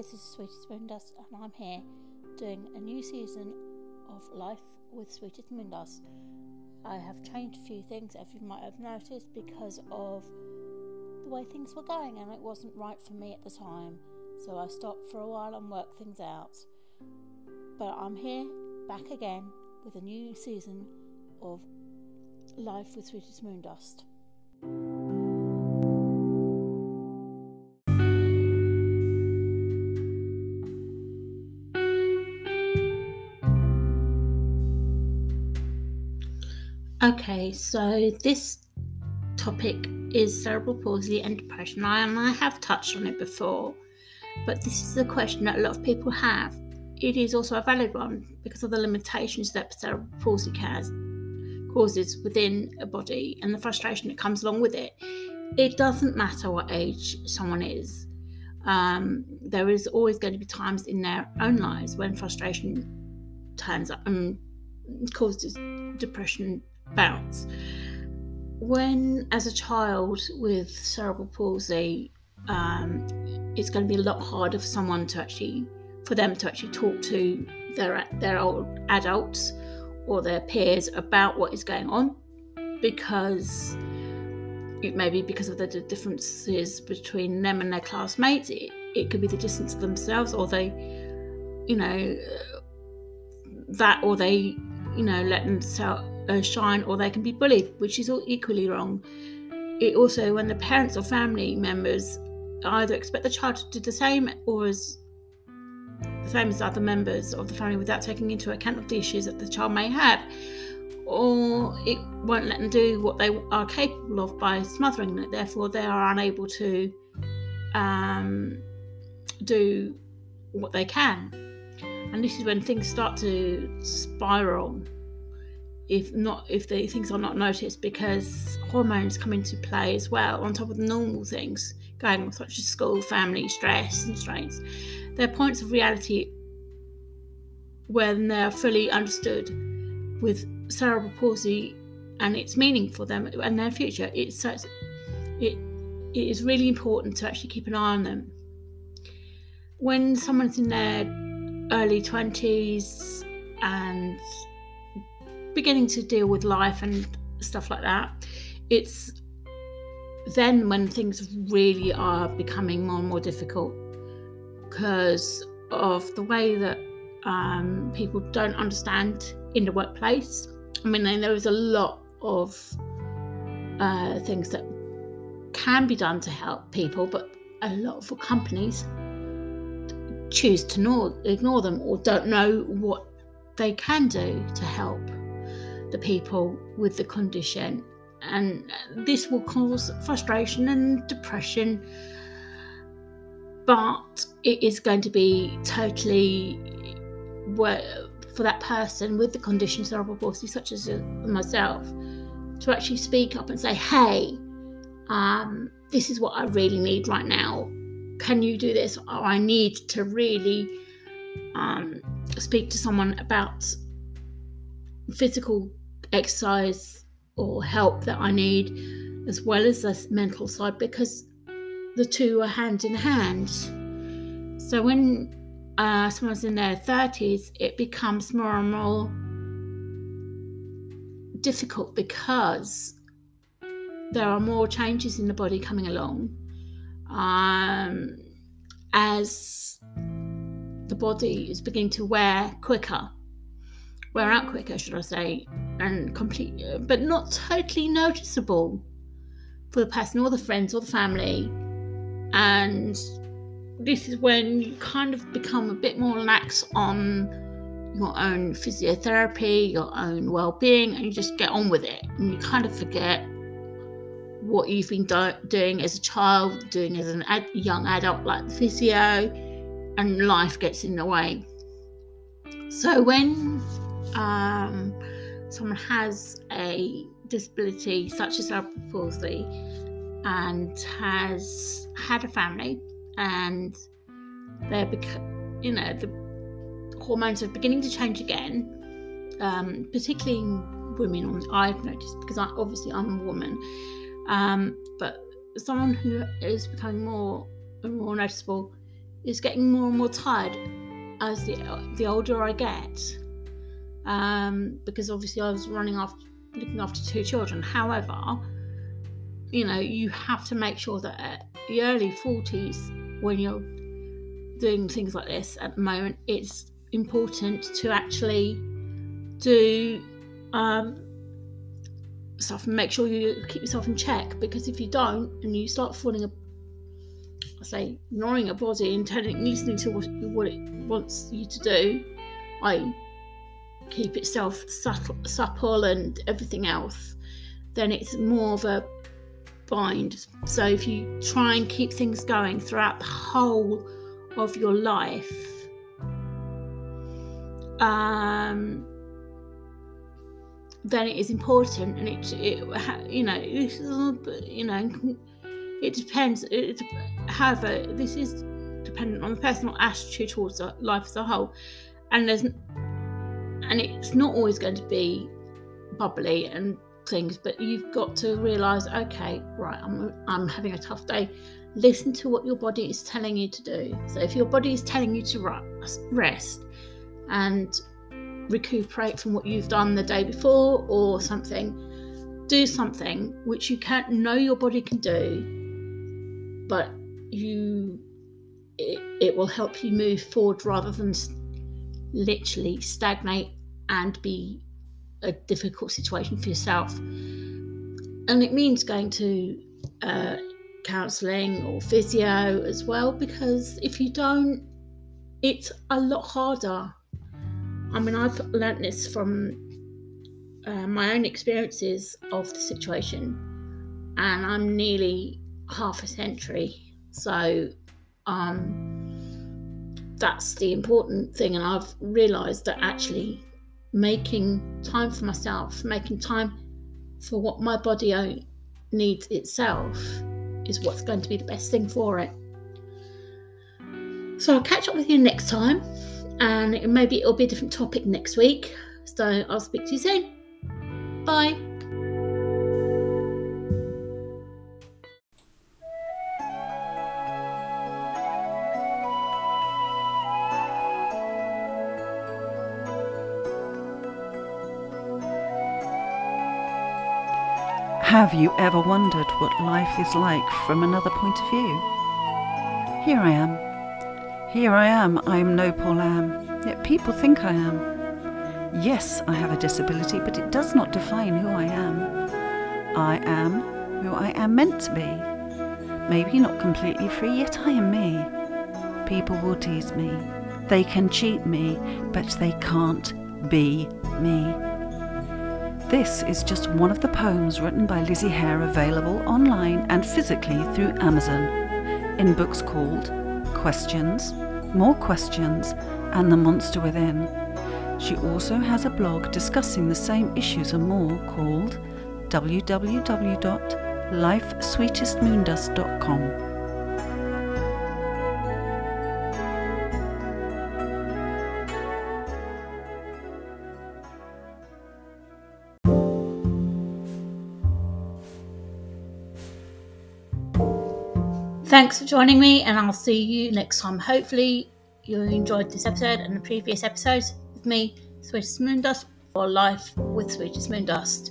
this is Sweetest Moondust, and I'm here doing a new season of Life with Sweetest Moondust. I have changed a few things, as you might have noticed, because of the way things were going, and it wasn't right for me at the time. So I stopped for a while and worked things out. But I'm here, back again, with a new season of Life with Sweetest Moondust. Okay, so this topic is cerebral palsy and depression, and I have touched on it before, but this is a question that a lot of people have. It is also a valid one because of the limitations that cerebral palsy has, causes within a body and the frustration that comes along with it. It doesn't matter what age someone is. Um, there is always going to be times in their own lives when frustration turns up and causes depression bounce. When, as a child with cerebral palsy, um, it's going to be a lot harder for someone to actually, for them to actually talk to their their old adults or their peers about what is going on, because it may be because of the differences between them and their classmates. It, it could be the distance of themselves, or they, you know, that, or they, you know, let themselves uh, shine or they can be bullied, which is all equally wrong. It also, when the parents or family members either expect the child to do the same or as the same as other members of the family without taking into account of the issues that the child may have, or it won't let them do what they are capable of by smothering it. Therefore, they are unable to um, do what they can. And this is when things start to spiral if not if the things are not noticed because hormones come into play as well on top of the normal things going on such as school family stress and strains. There are points of reality when they're fully understood with cerebral palsy and its meaning for them and their future. It's such it, it is really important to actually keep an eye on them. When someone's in their early 20s and beginning to deal with life and stuff like that, it's then when things really are becoming more and more difficult because of the way that um, people don't understand in the workplace. I mean, there is a lot of uh, things that can be done to help people, but a lot of companies choose to ignore, ignore them or don't know what they can do to help the people with the condition. And this will cause frustration and depression, but it is going to be totally for that person with the condition cerebral palsy, such as myself, to actually speak up and say, "Hey, um, this is what I really need right now. Can you do this? Or I need to really um, speak to someone about physical exercise or help that I need, as well as the mental side, because the two are hand in hand. So when uh, someone's in their 30s, it becomes more and more difficult because there are more changes in the body coming along um, as the body is beginning to wear quicker, wear out quicker, should I say, and complete, but not totally noticeable for the person or the friends or the family. And this is when you kind of become a bit more lax on your own physiotherapy, your own well being, and you just get on with it. And you kind of forget what you've been do- doing as a child, doing as a ad- young adult, like physio, and life gets in the way. So when um, someone has a disability such as cerebral palsy and has had a family and they're bec- you know the hormones are beginning to change again um, particularly in women i've noticed because I, obviously i'm a woman um, but someone who is becoming more and more noticeable is getting more and more tired as the the older I get. Um, because obviously I was running after looking after two children. However, you know, you have to make sure that at the early 40s, when you're doing things like this at the moment, it's important to actually do um, stuff and make sure you keep yourself in check because if you don't and you start falling a I say ignoring your body and telling listening to what, what it wants you to do, I keep itself subtle, supple and everything else, then it's more of a bind. So if you try and keep things going throughout the whole of your life, um, then it is important, and it, it you know, you know, it depends. It, however, this is dependent on the personal attitude towards life as a whole, and there's and it's not always going to be bubbly and things, but you've got to realize, okay, right, I'm I'm having a tough day. Listen to what your body is telling you to do. So if your body is telling you to rest and recuperate from what you've done the day before or something, do something which you can't know your body can do, but you it, it will help you move forward rather than literally stagnate and be a difficult situation for yourself. And it means going to uh, counselling or physio as well, because if you don't, it's a lot harder I mean, I've learnt this from uh, my own experiences of the situation, and I'm nearly half a century. So, um, that's the important thing. And I've realised that actually making time for myself, making time for what my body needs itself, is what's going to be the best thing for it. So, I'll catch up with you next time and maybe it'll be a different topic next week. So I'll speak to you soon. Bye. Have you ever wondered what life is like from another point of view? Here I am here I am, I am no poor lamb, yet people think I am. Yes, I have a disability, but it does not define who I am. I am who I am meant to be. Maybe not completely free, yet I am me. People will tease me. They can cheat me, but they can't be me. This is just one of the poems written by Lizzie Hare available online and physically through Amazon in books called Questions, More Questions, and The Monster Within. She also has a blog discussing the same issues and more called www.lifesweetestmoondust.com. Thanks for joining me, and I'll see you next time. Hopefully, you enjoyed this episode and the previous episodes with me, Sweetest Moondust, for life with Sweetest Moondust.